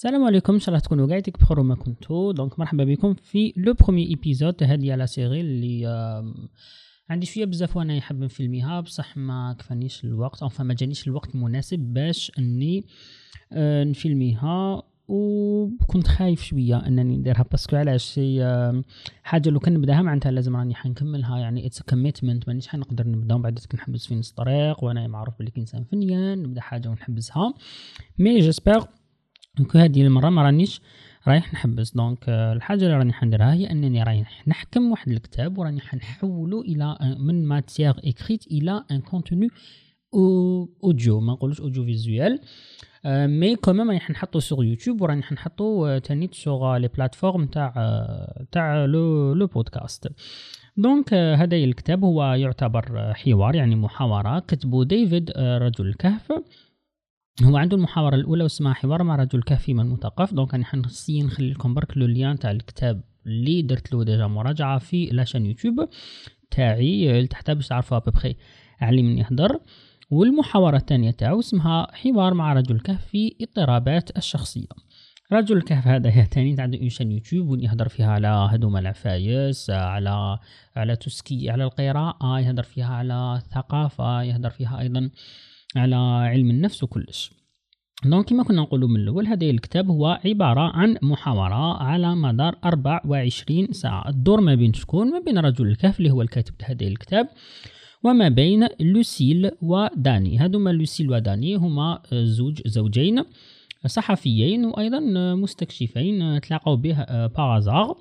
السلام عليكم. إن شاء الله تكونوا قاعدين بخير ما كنتوا. donc مرحبا بكم في le premier épisode هذه la série اللي عندي شوية بزاف وأنا يحب نفيلميها بصح ما كفانيش الوقت أو ما جانيش الوقت المناسب باش أني آه، نفيلميها. وكنت خايف شوية أنني نديرها parce que علاش؟ هي حاجة لو كان نبداها معناتها لازم راني حنكملها. يعني it's commitment مانيش حنقدر نبدأ ومن بعد كنحبس في نص الطريق وأنا معروف بلي إنسان فنيان نبدأ حاجة ونحبسها. mais j'espère donc هذه المرة ما رانيش رايح نحبس. donc الحاجة اللي راني حنديرها هي أنني رايح نحكم واحد الكتاب وراني حنحولو إلى من matière écrite إلى un contenu audio ما نقولوش audiovisuel mais quand même راني حنحطو sur YouTube وراني حنحطو آه، تانيت sur les plateformes تاع آه، تاع le le podcast donc آه، هذا الكتاب هو يعتبر حوار يعني محاورة. كتبه ديفيد رجل الكهف هو عنده المحاورة الأولى واسمها حوار مع رجل كهف من مثقف donc أنا حنسي نخلي لكم برك le lien تاع الكتاب اللي درت له déjà مراجعة في la chaîne YouTube تاعي لتحت باش تعرفوا à peu près على من يهدر. والمحاورة الثانية تاعو اسمها حوار مع رجل الكهف في اضطرابات الشخصية. رجل الكهف هذا تاني عنده une chaîne YouTube يهدر فيها على هذوما العفايس على على tout ce qui على القراءة يهدر فيها على الثقافة يهدر فيها أيضا على علم النفس وكلش donc كما كنا نقولوا من الأول هذا الكتاب هو عبارة عن محاورة على مدار 24 ساعة. الدور ما بين شكون؟ ما بين رجل الكهف اللي هو الكاتب هذا الكتاب وما بين لوسيل وداني. هذوما لوسيل وداني هما زوج زوجين صحفيين وأيضا مستكشفين تلاقوا به par hasard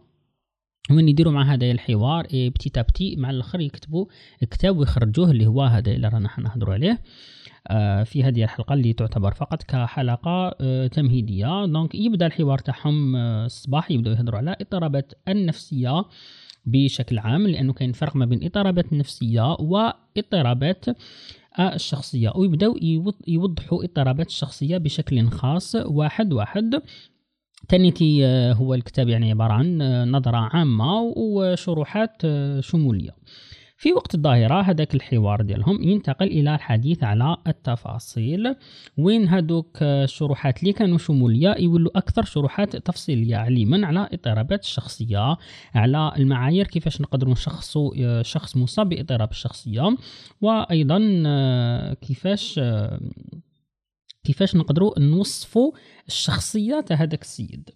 وين يديروا مع هذا الحوار et petit à petit مع الآخر يكتبوا كتاب ويخرجوه اللي هو هذا اللي رانا حنهضروا عليه. آه، في هذه الحلقة اللي تعتبر فقط كحلقة آه، تمهيدية. دونك يبدأ الحوار تاعهم آه، الصباح يبداو يهضروا على اضطرابات النفسية بشكل عام لأنه كاين فرق ما بين اضطرابات النفسية واضطرابات الشخصية. ويبداو يوض- يوضحوا اضطرابات الشخصية بشكل خاص واحد واحد. تانيتي آه، هو الكتاب يعني عبارة عن آه، نظرة عامة وشروحات آه، شمولية. في وقت الظاهرة هذاك الحوار ديالهم ينتقل إلى الحديث على التفاصيل. وين هذوك الشروحات اللي كانوا شمولية؟ يولوا أكثر شروحات تفصيلية علما على اضطرابات الشخصية على المعايير كيفاش نقدروا نشخصوا آه، شخص مصاب باضطراب الشخصية وأيضا آه، كيفاش آه، كيفاش نقدروا نوصفوا الشخصيه تاع هذاك السيد.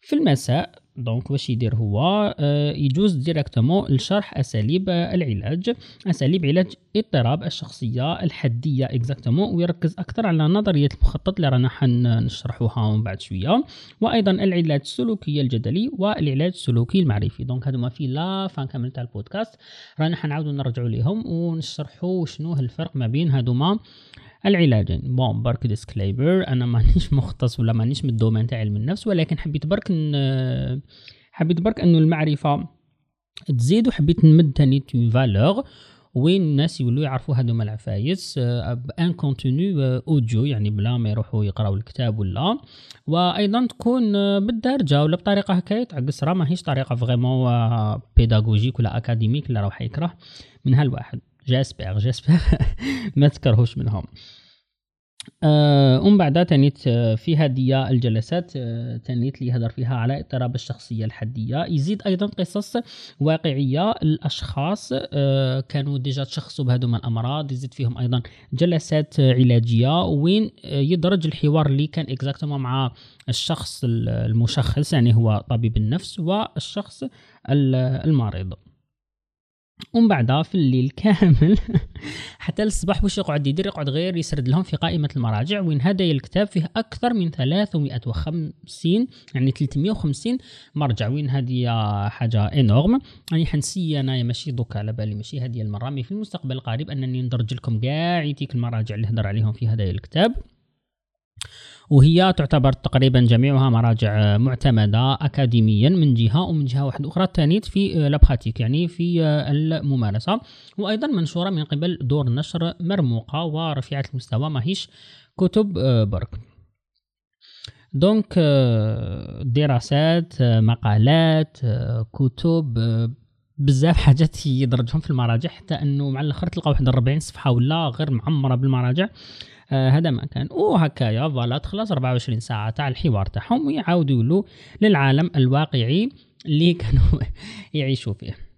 في المساء دونك واش يدير هو؟ آه، يجوز directement لشرح أساليب العلاج أساليب علاج اضطراب الشخصية الحدية exactement ويركز أكثر على نظرية المخطط اللي رانا حنشرحوها من بعد شوية. وأيضا العلاج السلوكي الجدلي والعلاج السلوكي المعرفي. donc هذوما في la fin كامل تاع البودكاست. رانا حنعاودوا نرجعوا ليهم ونشرحوا شنو الفرق ما بين هذوما العلاجين bon برك disclaimer أنا مانيش مختص ولا مانيش من ال domaine تاع علم النفس ولكن حبيت برك ن... حبيت برك إنه المعرفة تزيد وحبيت نمد تاني une valeur وين الناس يولوا يعرفوا هذوما العفايس ب un contenu audio يعني بلا ما يروحوا يقراوا الكتاب ولا. وأيضا تكون آه، بالدارجه ولا بطريقة هكايا تاع قصره ماهيش طريقة vraiment pédagogique ولا académique اللي راح يكره منها الواحد j'espère j'espère ما تكرهوش منهم. آه ومن بعد تانيت آه، في هذه الجلسات آه، تانيت اللي يهضر فيها على اضطراب الشخصية الحدية. يزيد أيضا قصص واقعية الأشخاص آه كانوا déjà تشخصوا بهذوما الأمراض يزيد فيهم أيضا جلسات علاجية. وين يدرج الحوار اللي كان exactement مع الشخص ال- المشخص يعني هو طبيب النفس والشخص ال- المريض. ومن بعدها في الليل كامل. حتى الصباح واش يقعد يدير؟ يقعد غير يسرد لهم في قائمة المراجع وين هذا الكتاب فيه أكثر من 350 يعني 350 مرجع. وين هذه حاجة انورم يعني حنسي أنا ماشي دوكا على بالي ماشي هذه المرة مي في المستقبل القريب أنني ندرج لكم كاع ديك المراجع اللي هدر عليهم في هذا الكتاب. وهي تعتبر تقريبا جميعها مراجع معتمدة أكاديميا من جهة ومن جهة واحدة أخرى تانيت في لابخاتيك يعني في الممارسة. وأيضا منشورة من قبل دور نشر مرموقة ورفيعة المستوى ماهيش كتب آه، برك donc آه، دراسات آه، مقالات كتب بزاف حاجات يدرجهم في المراجع حتى أنه مع الأخر تلقى واحد 40 صفحة ولا غير معمرة بالمراجع. هذا ما كان. وهكايا voilà تخلص 24 ساعة تاع الحوار تاعهم ويعاودوا يولوا للعالم الواقعي اللي كانوا يعيشوا فيه.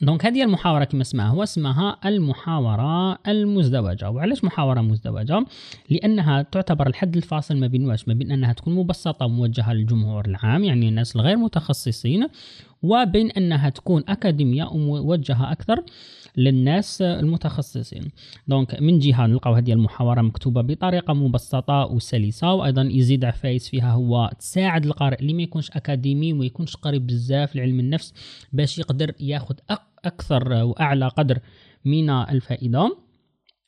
donc هذه المحاورة كما اسمها هو اسمها المحاورة المزدوجة. وعلاش محاورة مزدوجة؟ لأنها تعتبر الحد الفاصل ما بين واش؟ ما بين أنها تكون مبسطة وموجهة للجمهور العام يعني الناس الغير متخصصين وبين أنها تكون أكاديمية وموجهة أكثر للناس المتخصصين. دونك من جهة نلقاو هذه المحاورة مكتوبة بطريقة مبسطة وسلسة وأيضا يزيد عفايس فيها هو تساعد القارئ اللي ما يكونش أكاديمي وما يكونش قريب بزاف لعلم النفس باش يقدر ياخذ أكثر وأعلى قدر من الفائدة.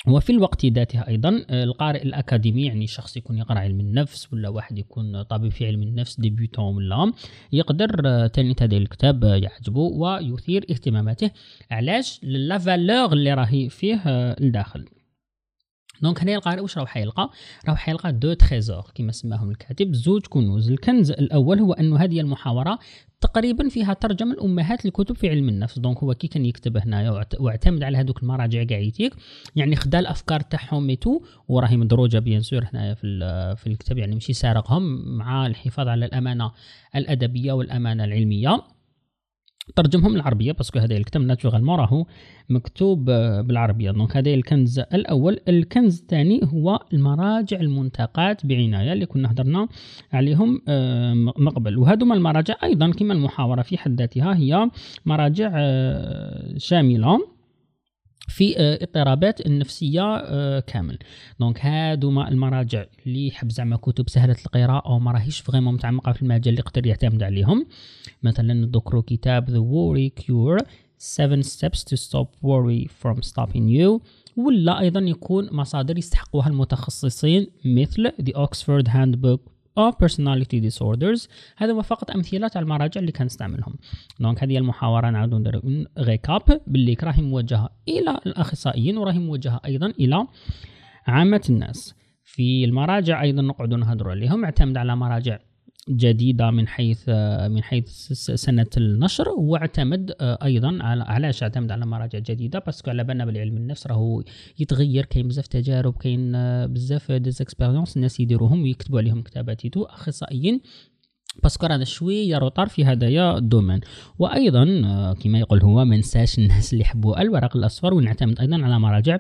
وفي الوقت ذاته أيضا آه، القارئ الأكاديمي يعني شخص يكون يقرأ علم النفس ولا واحد يكون طبيب في علم النفس débutant ولا يقدر آه، تاني هذا الكتاب يعجبه ويثير اهتماماته. علاش؟ la valeur اللي راهي فيه الداخل. آه، donc هنا القارئ واش راهو حيلقى؟ راهو حيلقى deux trésors كما سماهم الكاتب. زوج كنوز. الكنز الأول هو انه هذه المحاورة تقريبا فيها ترجمة الامهات الكتب في علم النفس. donc هو كي كان يكتب هنايا واعتمد على هذوك المراجع كاع يتيك يعني خدا الأفكار تاعهم ميتو وراهي مدروجه bien sûr هنايا في في الكتاب يعني ماشي سارقهم مع الحفاظ على الأمانة الأدبية والأمانة العلمية. ترجمهم العربية parce que هذا الكتاب naturellement راهو مكتوب بالعربية. donc هذا الكنز الأول. الكنز الثاني هو المراجع المنتقاة بعناية اللي كنا هضرنا عليهم آه، مقبل. وهذوما المراجع أيضا كما المحاورة في حد ذاتها هي مراجع آه، شاملة. في آه، اضطرابات النفسيه آه، كامل. donc هادو المراجع اللي يحب زعما كتب سهلة القراءة أو ما راهيش vraiment متعمقة في المجال اللي يقدر يعتمد عليهم. مثلا نذكروا كتاب The Worry Cure 7 Steps to Stop Worry from Stopping You ولا أيضا يكون مصادر يستحقوها المتخصصين مثل The Oxford Handbook of personality disorders. هذا فقط أمثلة تاع المراجع اللي كنستعملهم donc هذه المحاورة نعاودو نديرو récap باللي راهي موجهة إلى الأخصائيين وراهي موجهة أيضا إلى عامة الناس. في المراجع أيضا نقعدوا نهضروا عليهم. اعتمد على مراجع جديدة من حيث من حيث سنة النشر واعتمد آه، أيضا على علاش اعتمد على مراجع جديدة. parce que على بالنا بالعلم النفس راهو يتغير كاين بزاف تجارب كاين آه، بزاف des expériences الناس يديروهم ويكتبوا عليهم كتابات. أخصائيين parce que رانا شوية retard في هدايا ال domaine وأيضا آه، كما يقول هو ما ننساش الناس اللي يحبوا الورق الأصفر ونعتمد أيضا على مراجع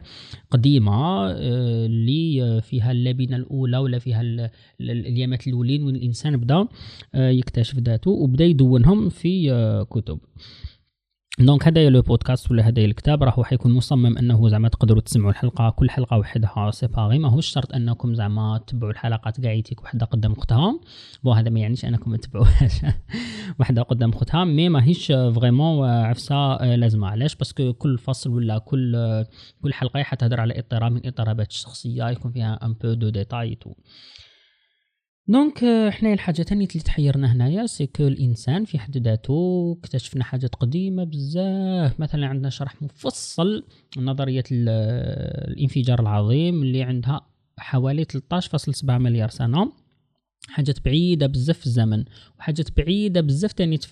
قديمة آه، اللي فيها اللبنة الأولى ولا فيها اليامات الأولين وين الانسان بدا آه، يكتشف ذاته وبدا يدونهم في كتب. donc هذايا le podcast ولا هذايا الكتاب راهو حيكون مصمم أنه زعما تقدروا تسمعوا الحلقة كل حلقة وحدها c'est pareil ماهوش شرط أنكم زعما تتبعوا الحلقات كاع يتيك وحدة قدام اختها bon هذا ما يعنيش أنكم تتبعوهاش وحدة قدام اختها mais ماهيش vraiment عفسة لازمة. علاش؟ parce que كل فصل ولا كل كل حلقة حتهضر على اضطراب من اضطرابات الشخصيه يكون فيها un peu de détails tout donc حنايا الحاجة تانية اللي تحيرنا هنايا c'est que الإنسان في حد ذاته اكتشفنا حاجات قديمة بزاف. مثلا عندنا شرح مفصل نظرية الانفجار العظيم اللي عندها حوالي 13.7 مليار سنة. حاجات بعيدة بزاف في الزمن وحاجات بعيدة بزاف تاني في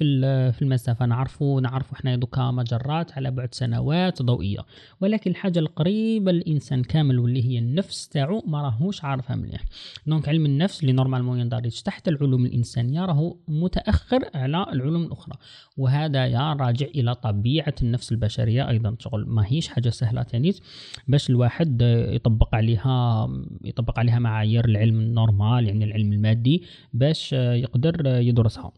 في المسافه نعرفوا نعرفوا حنا دوكا مجرات على بعد سنوات ضوئية. ولكن الحاجة القريبة للإنسان كامل واللي هي النفس تاعو ما راهوش عارفها مليح. donc علم النفس اللي normalement يندرج تحت العلوم الإنسانية راهو متأخر على العلوم الأخرى. وهذا يا راجع إلى طبيعة النفس البشرية أيضا. شغل ماهيش حاجة سهلة تانيت باش الواحد يطبق عليها يطبق عليها معايير العلم ال normal يعني العلم المادي باش يقدر يدرسها.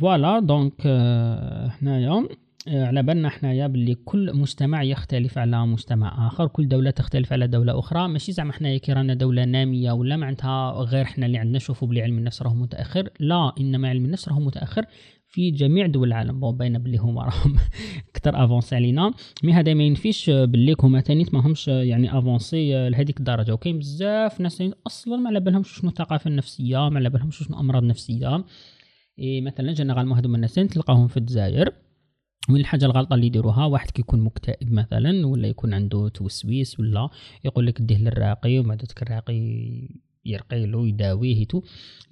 voilà donc هنايا على بالنا حنايا باللي كل مجتمع يختلف على مجتمع آخر كل دولة تختلف على دولة أخرى. ماشي زعما حنايا كي رانا دولة نامية ولا معناتها غير حنا اللي عندنا نشوفوا بلي علم النفس راه متأخر. لا إنما علم النفس راه متأخر. في جميع دول العالم. bon باينه بلي هما راهم أكثر avancé علينا. mais هذا ما ينفيش باللي هما ثاني ما همش يعني avancé لهذيك الدرجة وكاين بزاف ناس أصلا ما على بالهمش شنو الثقافة النفسية ما على بالهمش شنو امراض نفسيه إيه مثلا général هذوما الناس تلقاهم في الجزائر. من الحاجة الغلطة اللي يديروها؟ واحد كيكون مكتئب مثلا ولا يكون عنده توسويس ولا يقول لك ديه للراقي ذلك الراقي يرقي له يداويه tout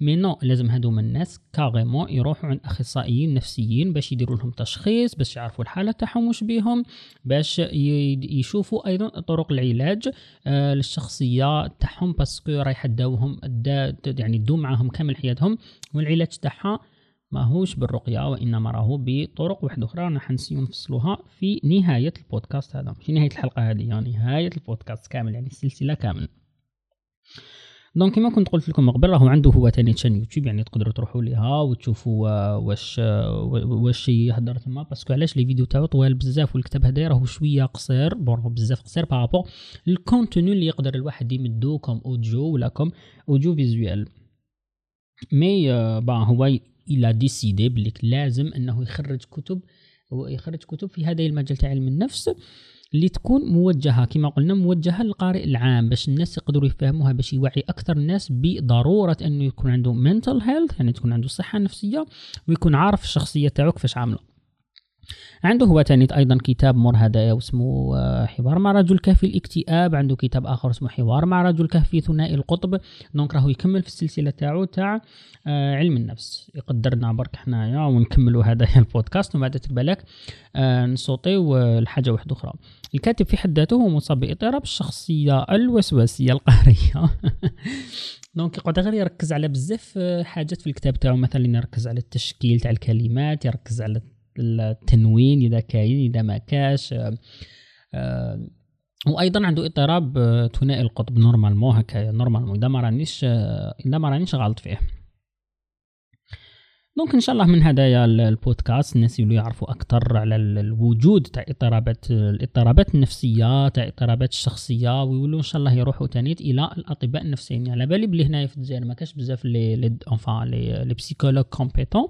mais non لازم هادوما الناس carrément يروحوا عند أخصائيين نفسيين باش يديروا لهم تشخيص باش يعرفوا الحالة تاعهم واش بيهم باش يشوفوا أيضا طرق العلاج آه للشخصية تاعهم parce que رايحة تداوهم يعني تدو معاهم كامل حياتهم والعلاج تاعها ماهوش بالرقية وإنما راهو بطرق واحدة أخرى راح نسيو نفصلوها في نهاية البودكاست هذا. في نهاية الحلقة هذه يعني نهاية البودكاست كامل يعني السلسلة كامل. donc كما كنت قلت لكم قبل راهو عنده هو تاني chaîne YouTube يعني تقدروا تروحوا ليها وتشوفوا واش واش يهضر تما. parce que علاش les vidéos تاعو طوال بزاف والكتاب هذا راهو شوية قصير bon بزاف قصير par rapport ال contenu اللي يقدر الواحد يمدو comme audio ولا comme audiovisuel mais bah هو il a décidé بليك لازم إنه يخرج كتب ويخرج كتب في هذا المجال تاع علم النفس. اللي تكون موجهة كما قلنا موجهة للقارئ العام باش الناس يقدروا يفهموها باش يوعي أكثر الناس بضرورة أنه يكون عنده mental health يعني تكون عنده صحة نفسية ويكون عارف الشخصية تاعو كيفاش عامله. عنده هو تاني أيضا كتاب مر هدايا واسمه آه، حوار مع رجل كهف الاكتئاب. عنده كتاب آخر اسمه حوار مع رجل كهف ثنائي القطب. دونك راهو يكمل في السلسلة تاعو تاع آه، علم النفس. يقدرنا برك حنايا ونكملوا هدايا البودكاست. ومن بعد تبالك آه، نصوتيو الحاجة واحدة أخرى. الكاتب في حد ذاته هو مصاب باضطراب الشخصيه الوسواسية القهرية. donc يقعد غير يركز على بزاف حاجات في الكتاب تاعو. مثلا يركز على التشكيل تاع الكلمات يركز على التنوين إذا كاين إذا ما كاش آه، آه، وأيضا عنده اضطراب آه، ثنائي القطب normalement هكايا normalement إذا ما رانيش إذا ما رانيش غلط فيه. donc إن شاء الله من هدايا البودكاست الناس يولوا يعرفوا أكثر على الوجود تاع اضطرابات الاضطرابات النفسية تاع اضطرابات الشخصية ويولوا إن شاء الله يروحوا تانيت إلى الأطباء النفسيين. على بالي بلي هنايا في الجزائر ما كاش بزاف لي لي les les psychologues compétents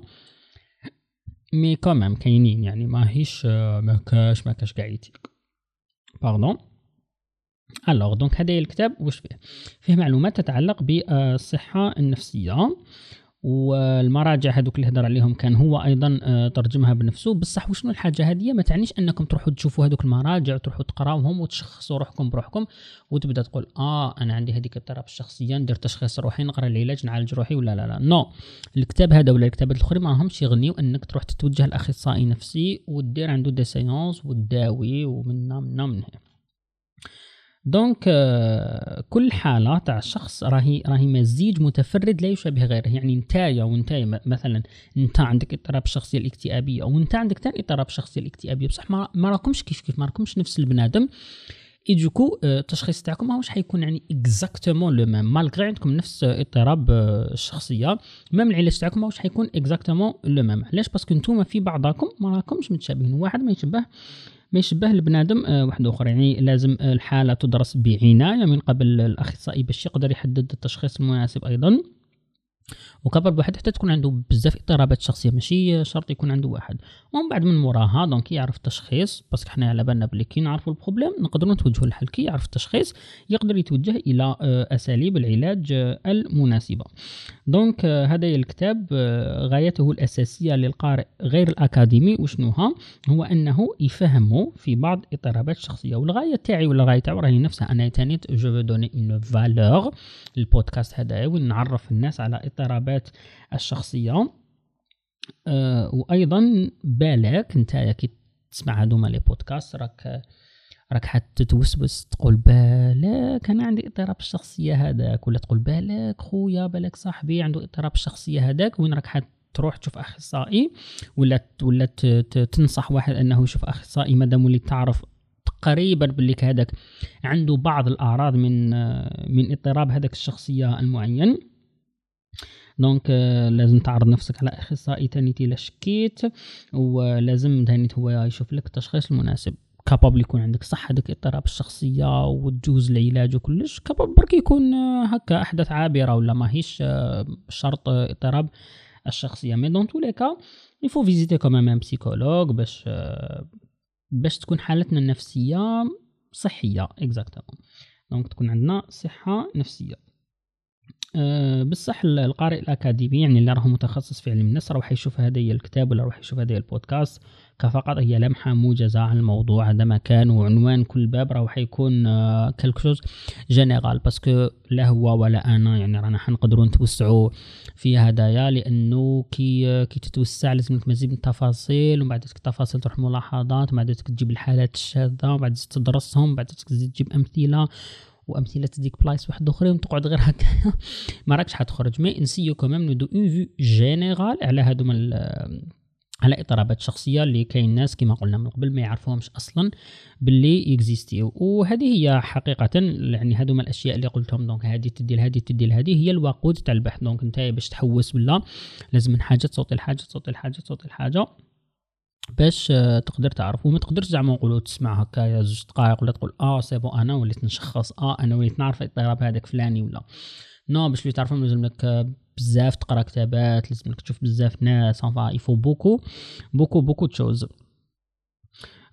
mais quand même كاينين يعني ماهيش ما كاش ما كاش قاعد pardon alors donc هذا الكتاب واش فيه؟ فيه معلومات تتعلق بالصحة النفسية. والمراجع هذوك اللي هضر عليهم كان هو أيضا آه، ترجمها بنفسه. بصح وشنو الحاجة هذه؟ ما تعنيش أنكم تروحوا تشوفوا هذوك المراجع وتروحوا تقراوهم وتشخصوا روحكم بروحكم وتبدأ تقول آه أنا عندي هذيك الاضطراب الشخصية ندير تشخيص روحي نقرأ العلاج نعالج روحي ولا لا لا non. الكتاب هذا ولا الكتابات الأخرى ما راهمش يغنيو أنك تروح تتوجه لأخصائي نفسي ودير عنده des séances وتداوي ومن من من هنا donc euh, كل حالة تاع الشخص راهي راهي مزيج متفرد لا يشابه غيره. يعني نتايا وانتايا مثلا انت عندك اضطراب الشخصية الاكتئابية وانت عندك تاني اضطراب الشخصية الاكتئابية بصح ما, راكمش كيف كيف ما راكمش نفس البنادم. et du coup التشخيص تاعكم ماهوش حيكون يعني exactement le même malgré عندكم نفس اضطراب الشخصيه même العلاج تاعكم ماهوش حيكون exactement le même علاش؟ parce que نتوما في بعضكم ما راكمش متشابهين. واحد ما يشبه ما يشبه البنادم آه، واحد آخر. يعني لازم الحالة تدرس بعنايه من قبل الأخصائي باش يقدر يحدد التشخيص المناسب أيضا. و capable واحد حتى تكون عنده بزاف اضطرابات شخصية ماشي شرط يكون عنده واحد. ومن بعد من موراها donc يعرف التشخيص parce que حنا على بالنا بلي كي نعرفوا ال problème نقدروا نتوجهوا للحل. كي يعرف التشخيص يقدر يتوجه إلى آه، أساليب العلاج آه، المناسبة. donc آه، هذا الكتاب غايته الأساسية للقارئ غير الأكاديمي. وشنوها؟ هو أنه يفهمه في بعض اضطرابات الشخصيه والغاية تاعي ولا الغايه تاعو راهي نفسها. أنا تانيت je donne une valeur للبودكاست هذا وين نعرف الناس على اضطرابات الشخصية. أه وأيضا بالك أنت كي تسمع هذوما لي بودكاست راك راك حتتوسوس تقول بالك أنا عندي اضطراب الشخصيه هذاك ولا تقول بالك خويا بالك صاحبي عنده اضطراب الشخصيه هذاك وين راك حتروح تشوف أخصائي ولا ولا تنصح واحد أنه يشوف أخصائي مادام ولي تعرف قريبا باللي هذاك عنده بعض الأعراض من من اضطراب هذاك الشخصية المعين. دونك euh, لازم تعرض نفسك على أخصائي تاني إلا شكيت ولازم تاني هو يشوف لك التشخيص المناسب. capable يكون عندك صح هذاك اضطراب الشخصيه وتجوز العلاج وكلش. capable برك يكون آه، هكا أحداث عابرة ولا ماهيش آه، شرط اضطراب الشخصية. mais dans tous les cas il faut visiter quand même un psychologue باش آه، باش تكون حالتنا النفسية صحية. exactement donc تكون عندنا صحة نفسية. بصح القارئ الأكاديمي يعني اللي راه متخصص في علم النفس راح يشوف هذا الكتاب ولا راح يشوف هذا البودكاست. كفقط هي لمحة موجزة عن الموضوع هذا مكان وعنوان كل باب راح يكون آه quelque chose général parce que لا هو ولا أنا يعني رانا حنقدروا نتوسعوا في هدايا لأنه كي كي تتوسع لازم لك مزيد من التفاصيل ومن بعد التفاصيل تروح ملاحظات ومن بعد تجيب الحالات الشاذة ومن بعد تدرسهم بعد تزيد تجيب أمثلة. وأمثلة تديك بلايص واحد أخرين تقعد غير هكا. ما راكش حتخرج. mais نسيو quand même ندو une vue générale على هادو على اضطرابات شخصية اللي كاين ناس كما قلنا من قبل ما يعرفوهمش أصلا باللي existيو وهذه هي حقيقة يعني هادو من الأشياء اللي قلتهم. donc هذه تدي لهذه تدي لهذه هي الوقود تاع البحث. donc انت باش تحوس ولا لازم حاجة تصوتي الحاجة تصوتي الحاجة تصوتي الحاجة. باش آه، تقدر تعرف. وما تقدرش زعما نقولوا تسمع هكايا زوج دقائق ولا تقول آه c'est bon أنا وليت نشخص آه أنا وليت نعرف الاضطراب هذاك فلاني ولا. non باش تعرفهم لازم لك بزاف تقرا كتابات لازم لك تشوف بزاف ناس enfin il faut beaucoup beaucoup beaucoup de choses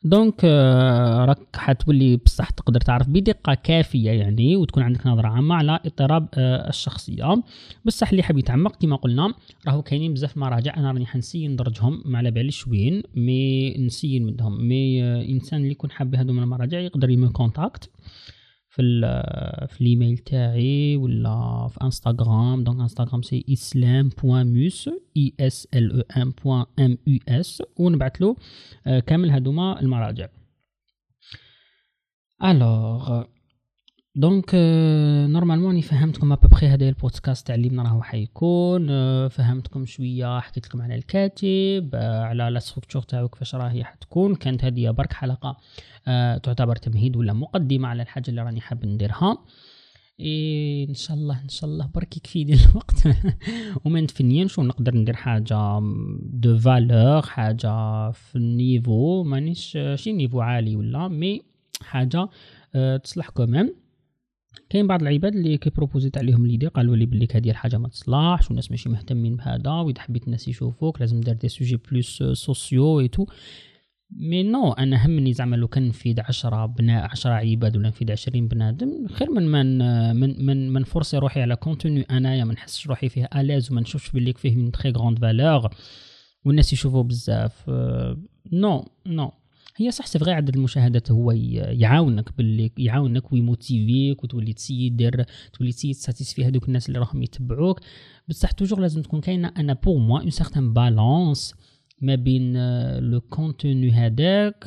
donc آه، راك حتولي بصح تقدر تعرف بدقة كافية يعني وتكون عندك نظرة عامة على اضطراب آه، الشخصية. بصح اللي حاب يتعمق كما قلنا راهو كاينين بزاف مراجع أنا راني حنسي ندرجهم ما على باليش وين مي نسي منهم مي آه، إنسان اللي يكون حاب هذو من المراجع يقدر يمون contact في في الايميل تاعي ولا في انستغرام donc انستغرام c'est islam.mus i s l a m point m u s ونبعث له كامل هذوما المراجع. alors donc normalement راني فهمتكم ابوبخي هذا البودكاست تاع اللي راهو حيكون فهمتكم شوية حكيت لكم على الكاتب على la structure تاعو كيفاش راهي حتكون كانت هذه برك حلقه تعتبر تمهيد ولا مقدمه على الحاجة اللي راني حاب نديرها إيه ان شاء الله ان شاء الله برك يكفيني الوقت وما نتفنينش ونقدر ندير حاجة de valeur حاجة في ال niveau مانيش شي niveau عالي ولا mais حاجة تصلح quand même كاين بعض العباد اللي كي proposيت عليهم l'idée قالوا لي بلي هذه الحاجة ما تصلحش والناس ماشي مهتمين بهذا وإذا حبيت الناس يشوفوك لازم دير des sujets plus sociaux et tout mais non أنا همني زعما لو كان نفيد عشرة بناء عشرة عباد ولا نفيد عشرين بنادم خير من من من من, من forcي روحي على contenu أنايا ما نحسش روحي فيه à l'aise وما نشوفش بلي فيه من très grande valeur والناس يشوفوا بزاف non non هي صح c'est عدد المشاهدات هو يعاونك باللي يعاونك ويmotivيك وتولي تسيي دير تولي تسيي satisfait هذوك الناس اللي راهم يتبعوك. بصح toujours لازم تكون كاينة أنا pour moi une certaine balance ما بين le contenu هذاك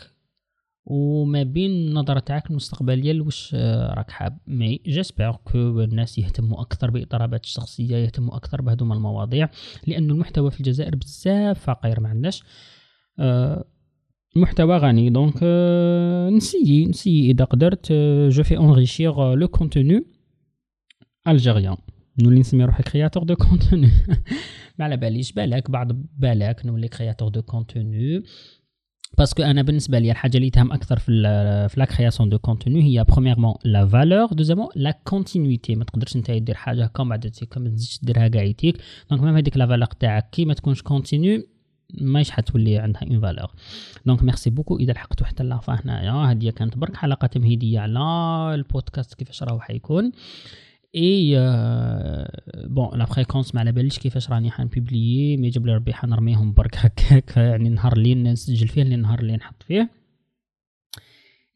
وما بين النظرة تاعك المستقبلية لوش راك حاب. mais j'espère que الناس يهتموا أكثر باضطرابات الشخصية يهتموا أكثر بهذوما المواضيع لأن المحتوى في الجزائر بزاف فقير ما عندناش. أه محتوى غني. donc نسيي نسيي إذا قدرت je vais enrichir le contenu algérien نولي نسمي روحي créateur de contenu ما على باليش بالك بعض بالك نولي créateur de contenu parce que أنا بالنسبة لي الحاجة اللي تهم أكثر في في la création de contenu هي premièrement la valeur deuxièmement la continuité ما تقدرش أنت دير حاجة هكا بعد ما تزيدش ديرها كاع يتيك. donc même هذيك la valeur تاعك كي ما تكونش continue ماهيش حتولي عندها une valeur donc merci beaucoup إذا لحقتوا حتى la fin هنايا هذه كانت برك حلقه تمهيديه على البودكاست كيفاش راهو حيكون et bon la fréquence ما على باليش كيفاش راني حن publier mais جاب لي ربي حنرميهم برك هكاك. يعني نهار اللي نسجل فيه النهار اللي نحط فيه.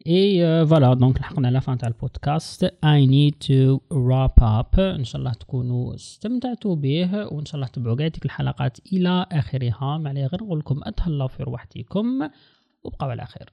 et voilà donc لحقنا على fin تاع البودكاست I need to wrap up ان شاء الله تكونوا استمتعتوا به وان شاء الله تبعوا قاعدة الحلقات إلى اخرها ما عليه غير نقول لكم اتهلاو في روحتكم وبقوا على خير